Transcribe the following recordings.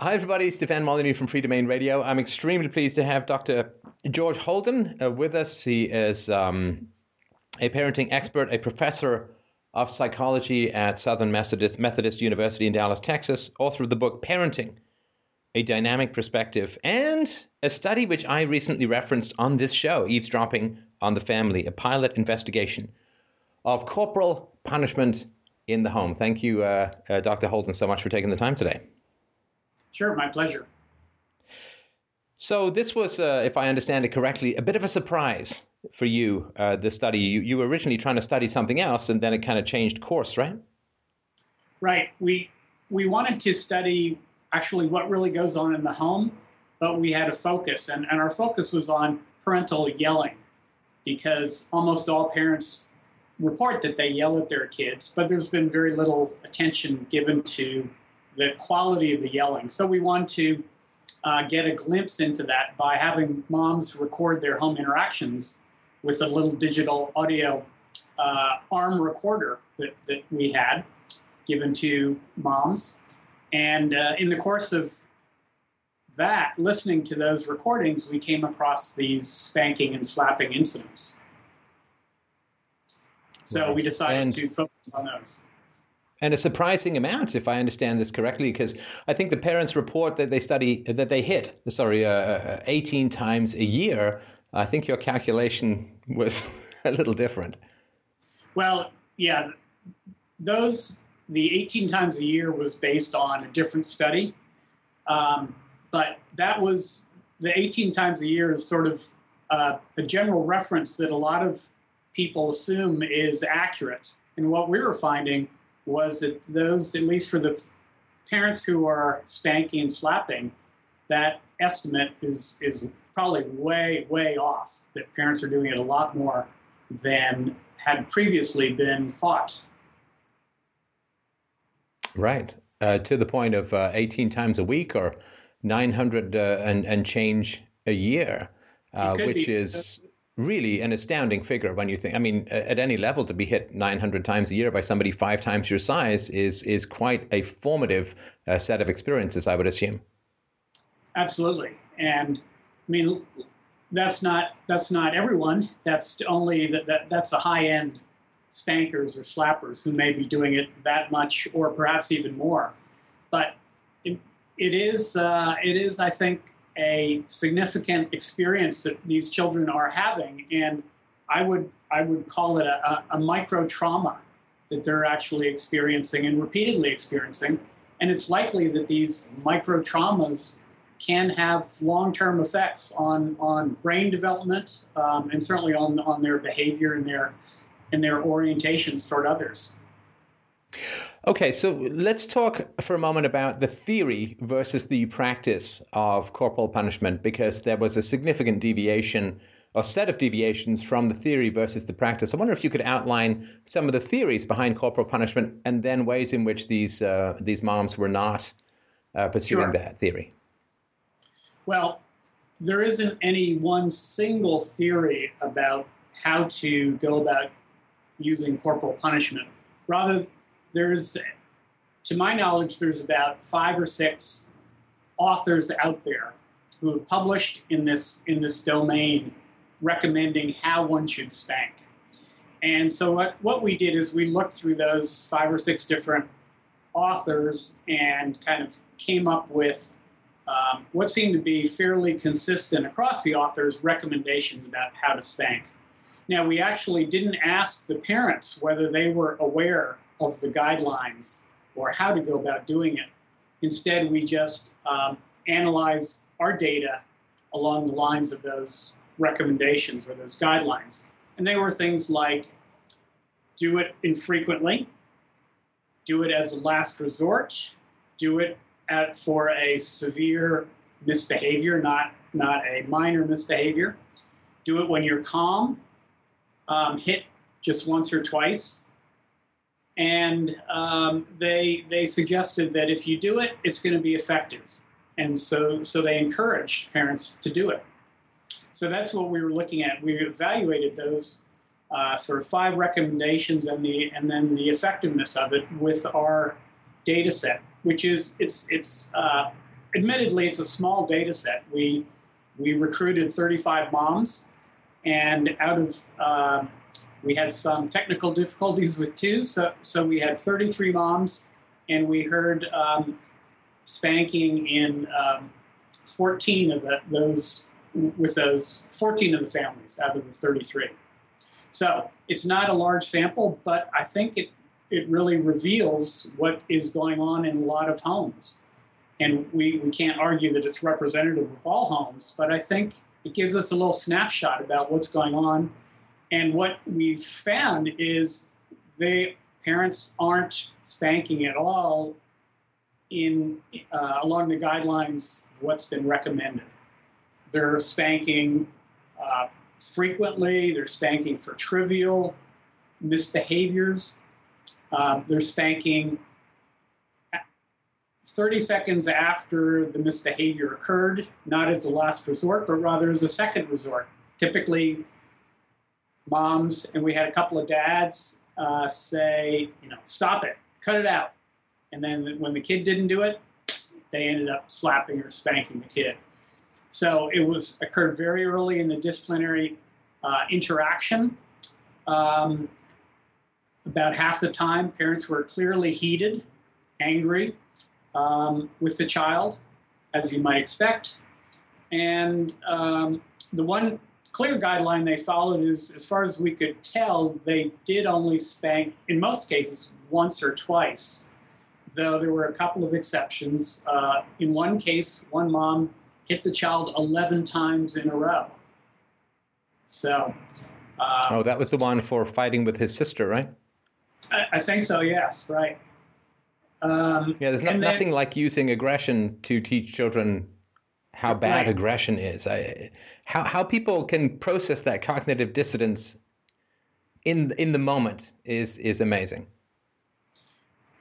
Hi, everybody. It's Stefan Molyneux from Freedomain Radio. I'm extremely pleased to have Dr. George Holden uh, with us. He is um, a parenting expert, a professor of psychology at Southern Methodist, Methodist University in Dallas, Texas, author of the book Parenting A Dynamic Perspective, and a study which I recently referenced on this show, Eavesdropping on the Family, a pilot investigation of corporal punishment in the home. Thank you, uh, uh, Dr. Holden, so much for taking the time today. Sure, my pleasure. So this was, uh, if I understand it correctly, a bit of a surprise for you. Uh, the study you, you were originally trying to study something else, and then it kind of changed course, right? Right. We we wanted to study actually what really goes on in the home, but we had a focus, and, and our focus was on parental yelling, because almost all parents report that they yell at their kids, but there's been very little attention given to the quality of the yelling. So we want to uh, get a glimpse into that by having moms record their home interactions with a little digital audio uh, arm recorder that, that we had given to moms. And uh, in the course of that, listening to those recordings, we came across these spanking and slapping incidents. So right. we decided and- to focus on those and a surprising amount, if I understand this correctly, because I think the parents report that they study that they hit sorry uh, uh 18 times a year. I think your calculation was a little different. Well, yeah, those the 18 times a year was based on a different study, um, but that was the 18 times a year is sort of uh, a general reference that a lot of people assume is accurate. And what we were finding was that those, at least for the parents who are spanking and slapping, that estimate is is probably way way off. That parents are doing it a lot more than had previously been thought. Right, uh, to the point of uh, 18 times a week or 900 uh, and and change a year, uh, which be. is really an astounding figure when you think. I mean, at any level, to be hit 900 times a year by somebody five times your size is is quite a formative uh, set of experiences, I would assume. Absolutely, and I mean that's not that's not everyone. That's only that, that that's a high end spankers or slappers who may be doing it that much or perhaps even more. But it, it is uh, it is I think a significant experience that these children are having, and I would I would call it a, a, micro trauma that they're actually experiencing and repeatedly experiencing, and it's likely that these micro traumas can have long-term effects on on brain development um, and certainly on on their behavior and their and their orientations toward others. Okay, so let's talk for a moment about the theory versus the practice of corporal punishment because there was a significant deviation or set of deviations from the theory versus the practice. I wonder if you could outline some of the theories behind corporal punishment and then ways in which these uh, these moms were not uh, pursuing sure. that theory. Well, there isn't any one single theory about how to go about using corporal punishment. Rather, there's, to my knowledge, there's about five or six authors out there who have published in this in this domain recommending how one should spank. And so what, what we did is we looked through those five or six different authors and kind of came up with um, what seemed to be fairly consistent across the authors' recommendations about how to spank. Now, we actually didn't ask the parents whether they were aware of the guidelines or how to go about doing it. Instead, we just um, analyze our data along the lines of those recommendations or those guidelines. And they were things like do it infrequently, do it as a last resort, do it at, for a severe misbehavior, not, not a minor misbehavior, do it when you're calm, um, hit just once or twice, and um, they they suggested that if you do it, it's going to be effective, and so so they encouraged parents to do it. So that's what we were looking at. We evaluated those uh, sort of five recommendations and the and then the effectiveness of it with our data set, which is it's it's uh, admittedly, it's a small data set. We we recruited 35 moms, and out of uh, we had some technical difficulties with two, so so we had 33 moms, and we heard um, spanking in um, 14 of the, those with those 14 of the families out of the 33. So it's not a large sample, but I think it it really reveals what is going on in a lot of homes. And we, we can't argue that it's representative of all homes, but I think it gives us a little snapshot about what's going on. And what we've found is they parents aren't spanking at all in uh, along the guidelines what's been recommended. They're spanking uh, frequently. They're spanking for trivial misbehaviors. Uh, they're spanking 30 seconds after the misbehavior occurred, not as the last resort, but rather as a second resort. Typically, moms, and we had a couple of dads uh, say, you know, stop it, cut it out. And then when the kid didn't do it, they ended up slapping or spanking the kid. So it was occurred very early in the disciplinary uh, interaction. Um, about half the time, parents were clearly heated, angry um, with the child, as you might expect. And um, the one clear guideline they followed is, as far as we could tell, they did only spank, in most cases, once or twice, though there were a couple of exceptions. Uh, in one case, one mom hit the child 11 times in a row. So. Uh, oh, that was the one for fighting with his sister, right? I, I think so. Yes, right. Um, yeah, there's then, nothing like using aggression to teach children how bad right. aggression is. I, how how people can process that cognitive dissonance in in the moment is is amazing.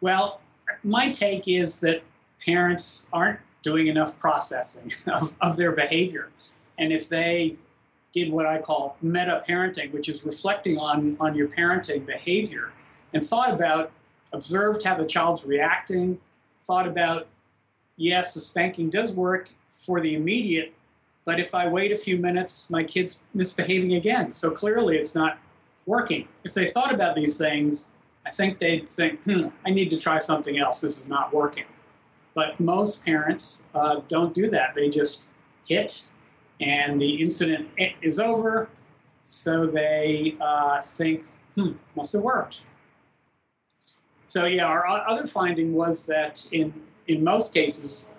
Well, my take is that parents aren't doing enough processing of, of their behavior, and if they did what I call meta parenting, which is reflecting on on your parenting behavior and thought about, observed how the child's reacting, thought about, yes, the spanking does work for the immediate, but if I wait a few minutes, my kid's misbehaving again. So clearly it's not working. If they thought about these things, I think they'd think, hmm, I need to try something else. This is not working. But most parents uh, don't do that. They just hit, and the incident is over. So they uh, think, hmm, must have worked. So yeah, our other finding was that in in most cases,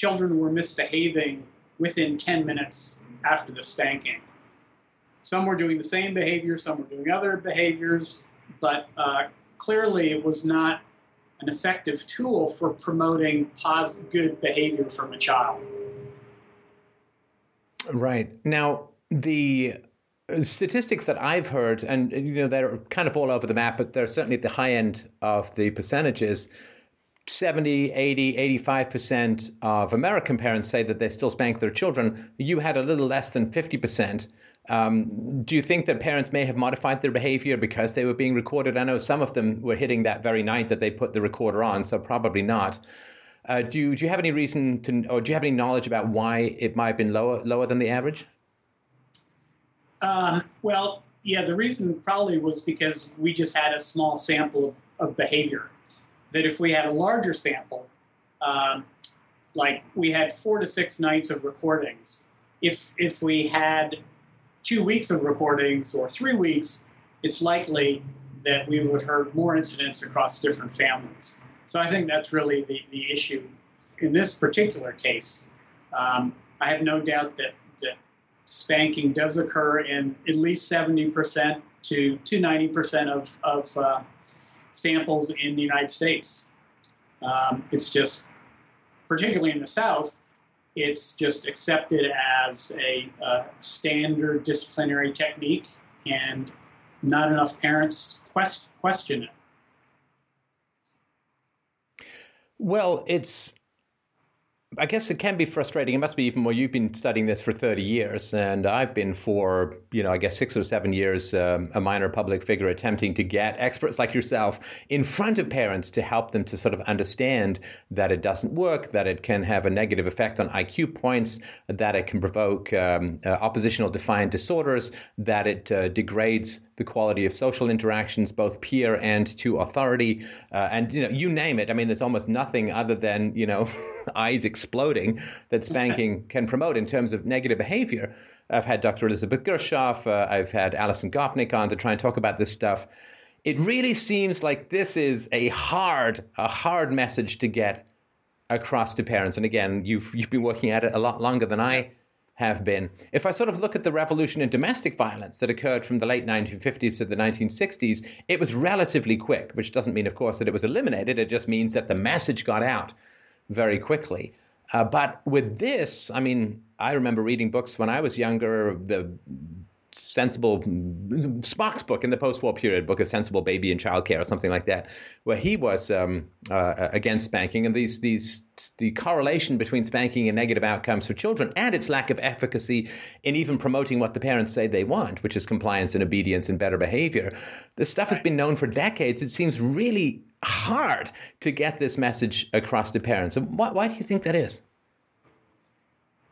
children were misbehaving within 10 minutes after the spanking. Some were doing the same behavior, some were doing other behaviors, but uh, clearly it was not an effective tool for promoting positive, good behavior from a child. Right. Now, the statistics that I've heard, and you know they're kind of all over the map, but they're certainly at the high end of the percentages. 70, 80, 85% of American parents say that they still spank their children. You had a little less than 50%. Um, do you think that parents may have modified their behavior because they were being recorded? I know some of them were hitting that very night that they put the recorder on, so probably not. Uh, do, you, do you have any reason to, or do you have any knowledge about why it might have been lower, lower than the average? Um, well, yeah, the reason probably was because we just had a small sample of, of behavior. That if we had a larger sample, um, like we had four to six nights of recordings, if if we had two weeks of recordings or three weeks, it's likely that we would have more incidents across different families. So I think that's really the, the issue in this particular case. Um, I have no doubt that spanking does occur in at least 70% to, to 90% of, of uh, samples in the United States. Um, it's just, particularly in the South, it's just accepted as a, a standard disciplinary technique, and not enough parents quest, question it. Well, it's I guess it can be frustrating. It must be even more. You've been studying this for 30 years, and I've been for, you know, I guess six or seven years, um, a minor public figure attempting to get experts like yourself in front of parents to help them to sort of understand that it doesn't work, that it can have a negative effect on IQ points, that it can provoke um, uh, oppositional defiant disorders, that it uh, degrades the quality of social interactions, both peer and to authority, uh, and you know, you name it. I mean, there's almost nothing other than you know, eyes exploding that spanking can promote in terms of negative behavior. I've had Dr. Elizabeth Gershoff, uh, I've had Alison Gopnik on to try and talk about this stuff. It really seems like this is a hard, a hard message to get across to parents. And again, you've you've been working at it a lot longer than I have been. If I sort of look at the revolution in domestic violence that occurred from the late 1950s to the 1960s, it was relatively quick, which doesn't mean, of course, that it was eliminated. It just means that the message got out very quickly. Uh, but with this, I mean, I remember reading books when I was younger, the sensible Spock's book in the post-war period, book of sensible baby and childcare or something like that, where he was um, uh, against spanking and these these the correlation between spanking and negative outcomes for children and its lack of efficacy in even promoting what the parents say they want, which is compliance and obedience and better behavior. This stuff has been known for decades. It seems really hard to get this message across to parents. Why, why do you think that is?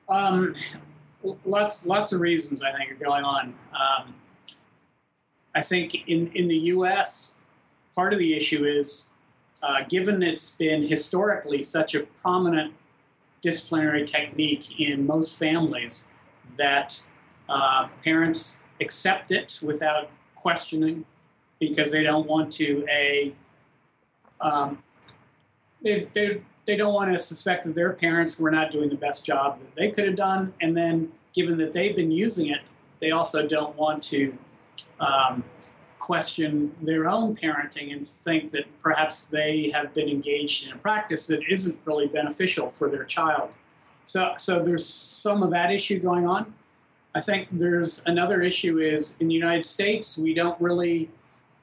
Um, lots lots of reasons I think are going on. Um, I think in in the U.S., part of the issue is uh, given it's been historically such a prominent disciplinary technique in most families that uh, parents accept it without questioning because they don't want to a um, they, they, they don't want to suspect that their parents were not doing the best job that they could have done. And then, given that they've been using it, they also don't want to um, question their own parenting and think that perhaps they have been engaged in a practice that isn't really beneficial for their child. So, so there's some of that issue going on. I think there's another issue is in the United States we don't really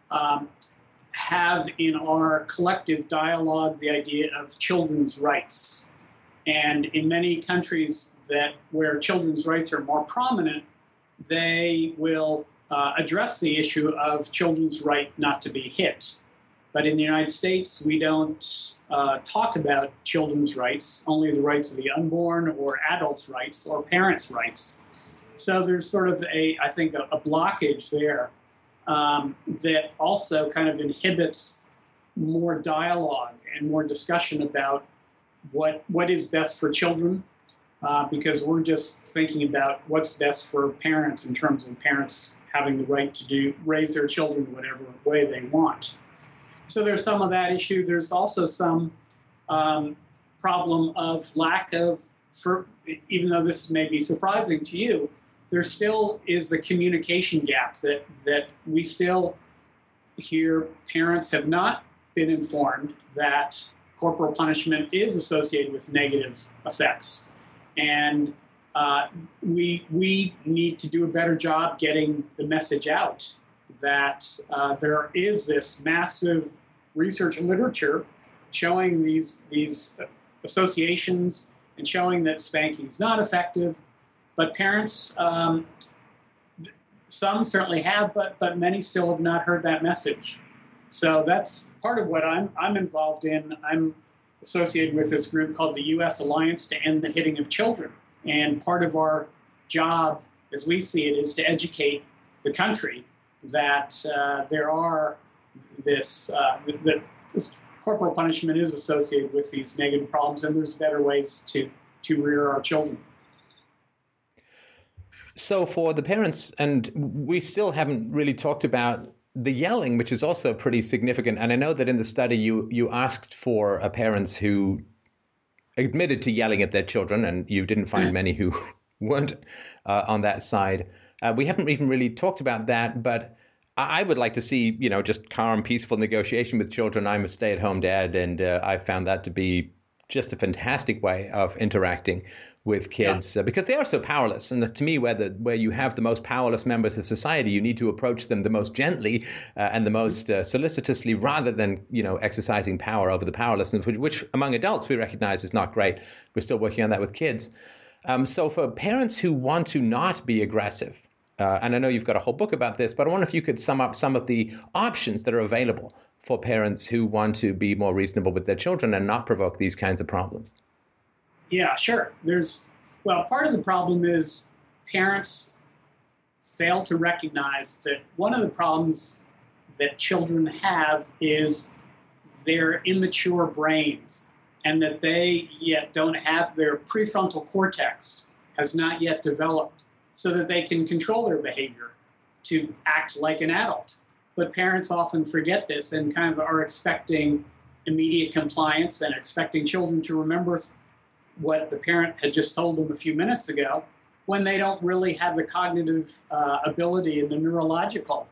um, have in our collective dialogue the idea of children's rights. And in many countries that where children's rights are more prominent, they will uh, address the issue of children's right not to be hit. But in the United States, we don't uh, talk about children's rights, only the rights of the unborn or adults' rights or parents' rights. So there's sort of a, I think, a, a blockage there um, that also kind of inhibits more dialogue and more discussion about what what is best for children uh, because we're just thinking about what's best for parents in terms of parents having the right to do raise their children whatever way they want. So there's some of that issue. There's also some um, problem of lack of for even though this may be surprising to you there still is a communication gap that, that we still hear parents have not been informed that corporal punishment is associated with negative effects. And uh, we, we need to do a better job getting the message out that uh, there is this massive research literature showing these, these associations and showing that spanking is not effective but parents, um, some certainly have, but but many still have not heard that message. So that's part of what I'm I'm involved in. I'm associated with this group called the U.S. Alliance to End the Hitting of Children, and part of our job, as we see it, is to educate the country that uh, there are this uh, that this corporal punishment is associated with these negative problems, and there's better ways to to rear our children. So for the parents, and we still haven't really talked about the yelling, which is also pretty significant. And I know that in the study you you asked for parents who admitted to yelling at their children, and you didn't find many who weren't uh, on that side. Uh, we haven't even really talked about that, but I would like to see, you know, just calm, peaceful negotiation with children. I'm a stay-at-home dad, and uh, I found that to be just a fantastic way of interacting with kids yeah. uh, because they are so powerless. And to me, where the where you have the most powerless members of society, you need to approach them the most gently uh, and the most uh, solicitously, rather than you know exercising power over the powerlessness, which, which among adults we recognize is not great. We're still working on that with kids. Um, so for parents who want to not be aggressive. Uh, and I know you've got a whole book about this, but I wonder if you could sum up some of the options that are available for parents who want to be more reasonable with their children and not provoke these kinds of problems. Yeah, sure. There's, well, part of the problem is parents fail to recognize that one of the problems that children have is their immature brains and that they yet don't have their prefrontal cortex has not yet developed so that they can control their behavior to act like an adult. But parents often forget this and kind of are expecting immediate compliance and expecting children to remember what the parent had just told them a few minutes ago when they don't really have the cognitive uh, ability and the neurological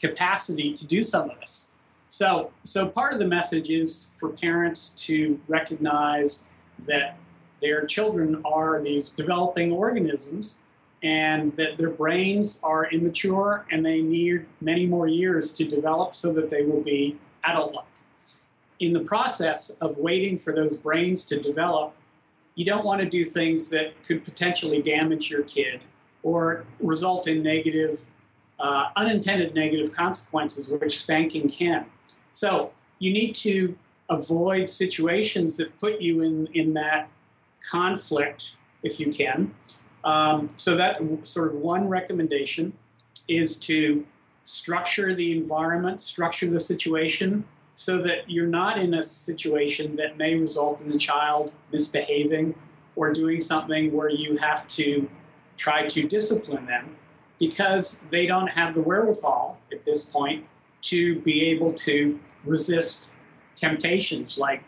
capacity to do some of this. So, so part of the message is for parents to recognize that their children are these developing organisms and that their brains are immature and they need many more years to develop so that they will be adult like. In the process of waiting for those brains to develop, you don't want to do things that could potentially damage your kid or result in negative, uh, unintended negative consequences, which spanking can. So you need to avoid situations that put you in, in that conflict if you can. Um, so that sort of one recommendation is to structure the environment, structure the situation so that you're not in a situation that may result in the child misbehaving or doing something where you have to try to discipline them because they don't have the wherewithal at this point to be able to resist temptations like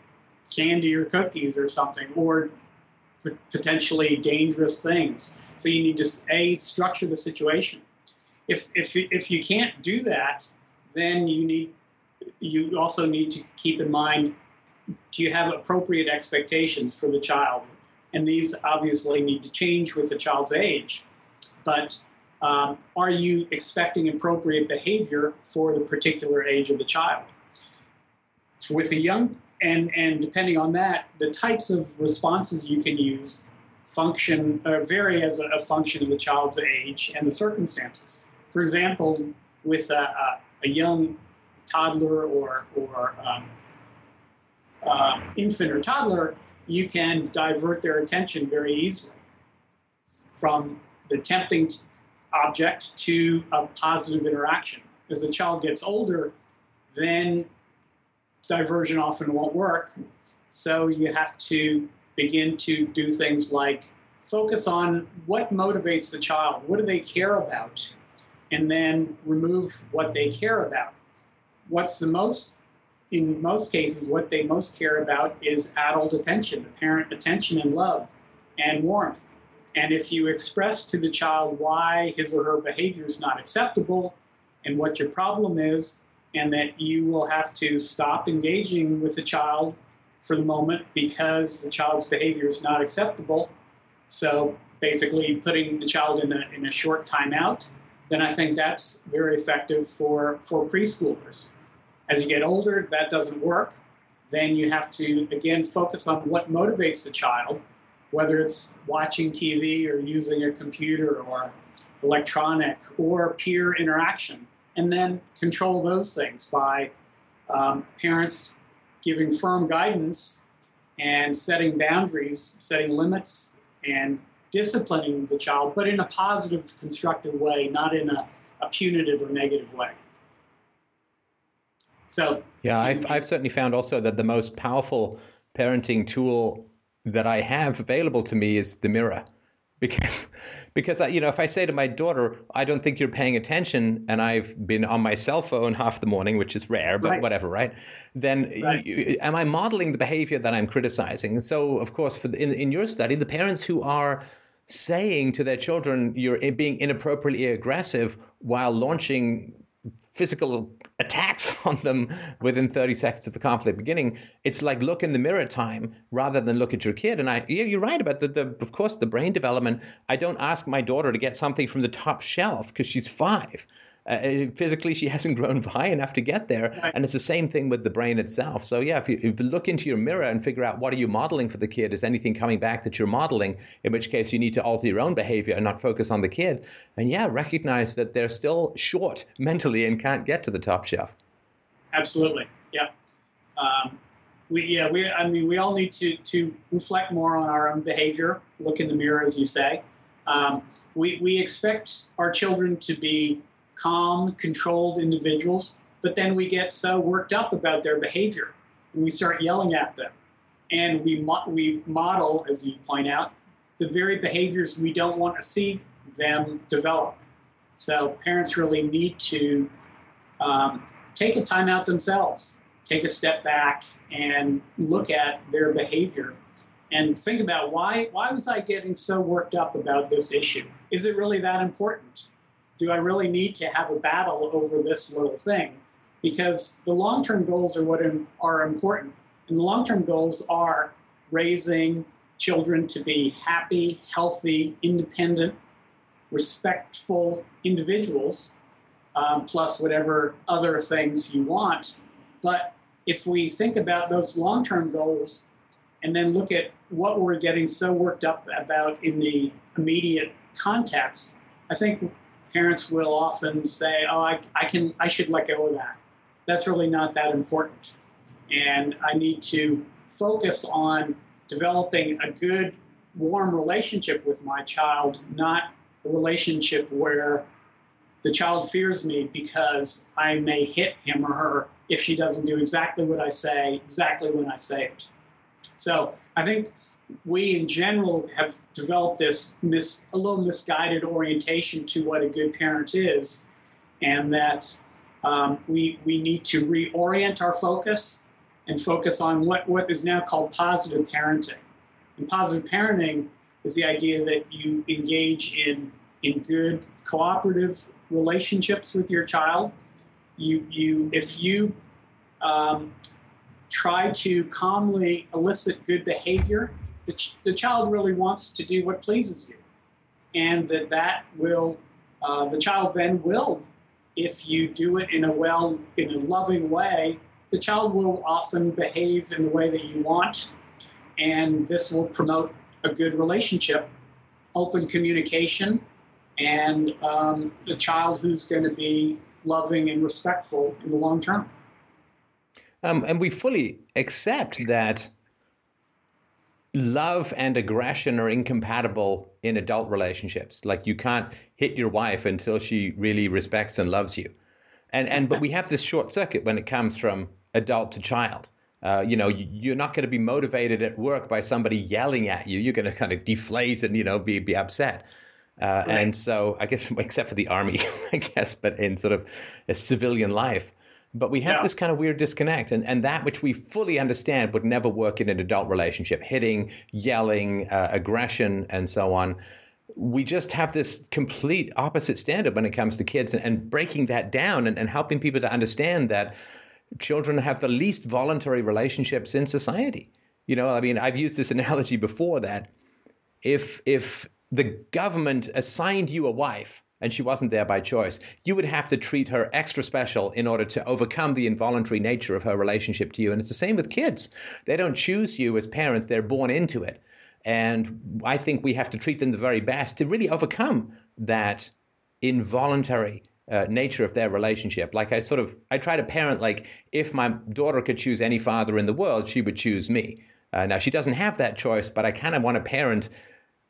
candy or cookies or something or potentially dangerous things. So you need to a structure the situation. If if if you can't do that, then you need you also need to keep in mind do you have appropriate expectations for the child? And these obviously need to change with the child's age. But um, are you expecting appropriate behavior for the particular age of the child? With a young, and, and depending on that, the types of responses you can use function vary as a, a, function of the child's age and the circumstances. For example, with a, a, a young toddler or, or um, uh, infant or toddler, you can divert their attention very easily from the tempting object to a positive interaction. As the child gets older, then diversion often won't work. So you have to begin to do things like focus on what motivates the child, what do they care about, and then remove what they care about what's the most in most cases what they most care about is adult attention parent attention and love and warmth. And if you express to the child why his or her behavior is not acceptable and what your problem is and that you will have to stop engaging with the child for the moment because the child's behavior is not acceptable. So basically putting the child in a, in a short timeout then i think that's very effective for, for preschoolers as you get older, that doesn't work. Then you have to, again, focus on what motivates the child, whether it's watching TV or using a computer or electronic or peer interaction. And then control those things by um, parents giving firm guidance and setting boundaries, setting limits, and disciplining the child, but in a positive, constructive way, not in a, a punitive or negative way. So yeah, I've I've certainly found also that the most powerful parenting tool that I have available to me is the mirror. Because, because I, you know, if I say to my daughter, "I don't think you're paying attention," and I've been on my cell phone half the morning, which is rare, but right. whatever, right? Then, right. You, am I modeling the behavior that I'm criticizing? And so, of course, for the, in in your study, the parents who are saying to their children, "You're eh, being inappropriately aggressive," while launching physical attacks on them within 30 seconds of the conflict beginning. It's like look in the mirror time rather than look at your kid. And I, yeah, you're right about the, the, of course, the brain development. I don't ask my daughter to get something from the top shelf because she's five. Uh, physically, she hasn't grown high enough to get there, right. and it's the same thing with the brain itself. So, yeah, if you, if you, look into your mirror and figure out what are you modeling for the kid, is anything coming back that you're modeling? In which case, you need to alter your own behavior and not focus on the kid. And yeah, recognize that they're still short mentally and can't get to the top shelf. Absolutely, yeah. Um, we, yeah, we. I mean, we all need to to reflect more on our own behavior. Look in the mirror, as you say. Um, we we expect our children to be calm, controlled individuals, but then we get so worked up about their behavior and we start yelling at them. And we, mo- we model, as you point out, the very behaviors we don't want to see them develop. So parents really need to um, take a time out themselves, take a step back, and look at their behavior and think about why why was I getting so worked up about this issue? Is it really that important? Do I really need to have a battle over this little thing? Because the long term goals are what are important. And the long term goals are raising children to be happy, healthy, independent, respectful individuals, um, plus whatever other things you want. But if we think about those long term goals and then look at what we're getting so worked up about in the immediate context, I think parents will often say, "Oh, I, I can, I should let go of that." That's really not that important, and I need to focus on developing a good, warm relationship with my child, not a relationship where the child fears me because I may hit him or her if she doesn't do exactly what I say, exactly when I say it. So I think we in general have developed this mis, a little misguided orientation to what a good parent is, and that um, we we need to reorient our focus and focus on what what is now called positive parenting. And positive parenting is the idea that you engage in in good cooperative relationships with your child. You you if you um, try to calmly elicit good behavior the, ch- the child really wants to do what pleases you. And that that will, uh, the child then will, if you do it in a well, in a loving way, the child will often behave in the way that you want. And this will promote a good relationship, open communication, and um, the child who's going to be loving and respectful in the long term. Um, and we fully accept that love and aggression are incompatible in adult relationships. Like you can't hit your wife until she really respects and loves you. And and but we have this short circuit when it comes from adult to child. Uh, you know, you're not going to be motivated at work by somebody yelling at you. You're going to kind of deflate and you know be be upset. Uh, right. And so, I guess, except for the army, I guess, but in sort of a civilian life, but we have yeah. this kind of weird disconnect, and, and that which we fully understand would never work in an adult relationship hitting, yelling, uh, aggression, and so on. We just have this complete opposite standard when it comes to kids, and, and breaking that down and, and helping people to understand that children have the least voluntary relationships in society. You know, I mean, I've used this analogy before that if if the government assigned you a wife and she wasn't there by choice, you would have to treat her extra special in order to overcome the involuntary nature of her relationship to you. And it's the same with kids. They don't choose you as parents, they're born into it. And I think we have to treat them the very best to really overcome that involuntary uh, nature of their relationship. Like I sort of, I try to parent like if my daughter could choose any father in the world, she would choose me. Uh, now she doesn't have that choice, but I kind of want to parent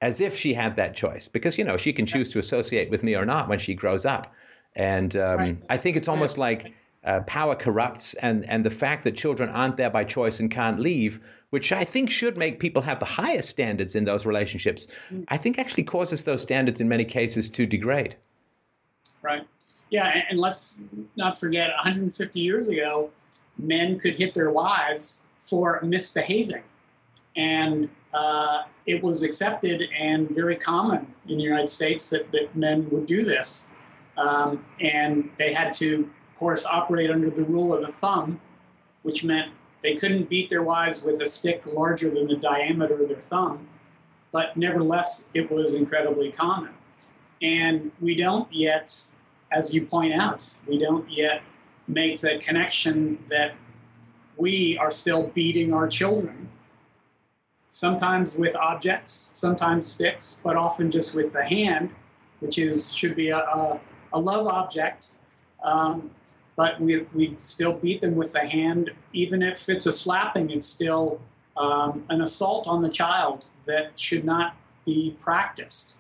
as if she had that choice because you know she can choose to associate with me or not when she grows up. And um, right. i think it's almost like uh, power corrupts and and the fact that children aren't there by choice and can't leave which i think should make people have the highest standards in those relationships mm. i think actually causes those standards in many cases to degrade. Right. Yeah and, and let's not forget 150 years ago men could hit their wives for misbehaving. And uh, it was accepted and very common in the United States that, that men would do this. Um, and they had to of course, operate under the rule of the thumb, which meant they couldn't beat their wives with a stick larger than the diameter of their thumb, but nevertheless, it was incredibly common. And we don't yet, as you point out, we don't yet make the connection that we are still beating our children, sometimes with objects, sometimes sticks, but often just with the hand, which is should be a, a, a love object. Um, but we, we still beat them with the hand. Even if it's a slapping, it's still um, an assault on the child that should not be practiced.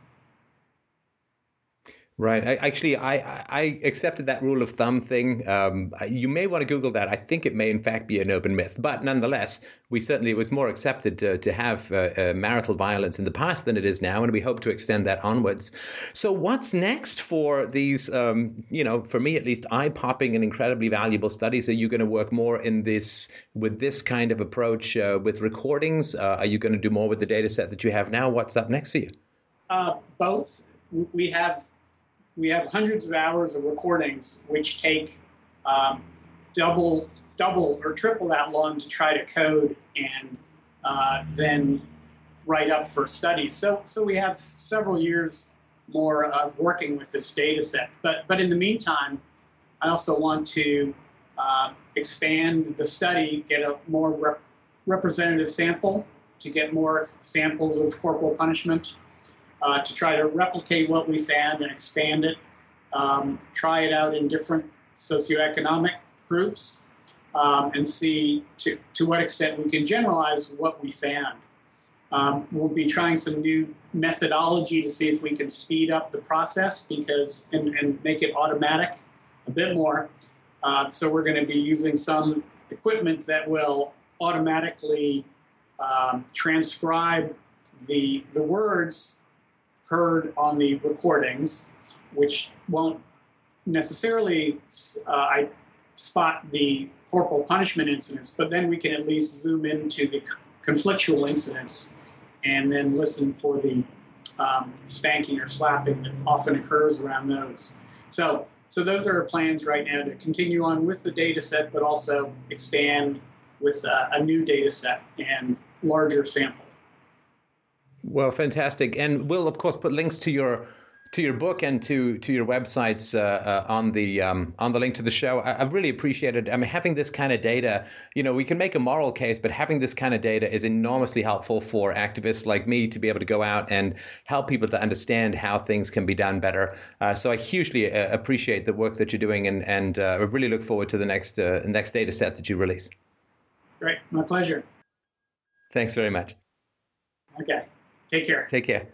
Right. I, actually, I, I accepted that rule of thumb thing. Um, you may want to Google that. I think it may, in fact, be an urban myth. But nonetheless, we certainly it was more accepted to, to have uh, uh, marital violence in the past than it is now, and we hope to extend that onwards. So, what's next for these? Um, you know, for me at least, eye-popping and incredibly valuable studies. Are you going to work more in this with this kind of approach uh, with recordings? Uh, are you going to do more with the data set that you have now? What's up next for you? Uh, both. We have we have hundreds of hours of recordings which take um, double double or triple that long to try to code and uh, then write up for studies. So so we have several years more of working with this data set. But but in the meantime, I also want to uh, expand the study, get a more rep- representative sample to get more samples of corporal punishment uh, to try to replicate what we found and expand it, um, try it out in different socioeconomic groups, um, and see to, to what extent we can generalize what we found. Um, we'll be trying some new methodology to see if we can speed up the process because and, and make it automatic a bit more. Uh, so we're going to be using some equipment that will automatically um, transcribe the the words heard on the recordings, which won't necessarily uh, I spot the corporal punishment incidents, but then we can at least zoom into the conflictual incidents and then listen for the um, spanking or slapping that often occurs around those. So, so those are our plans right now to continue on with the data set, but also expand with uh, a new data set and larger sample. Well, fantastic, and we'll of course put links to your to your book and to to your websites uh, uh, on the um, on the link to the show. I, have really appreciated. I mean, having this kind of data, you know, we can make a moral case, but having this kind of data is enormously helpful for activists like me to be able to go out and help people to understand how things can be done better. Uh, so I hugely uh, appreciate the work that you're doing, and and uh, I really look forward to the next uh, next data set that you release. Great, my pleasure. Thanks very much. Okay. Take care. Take care.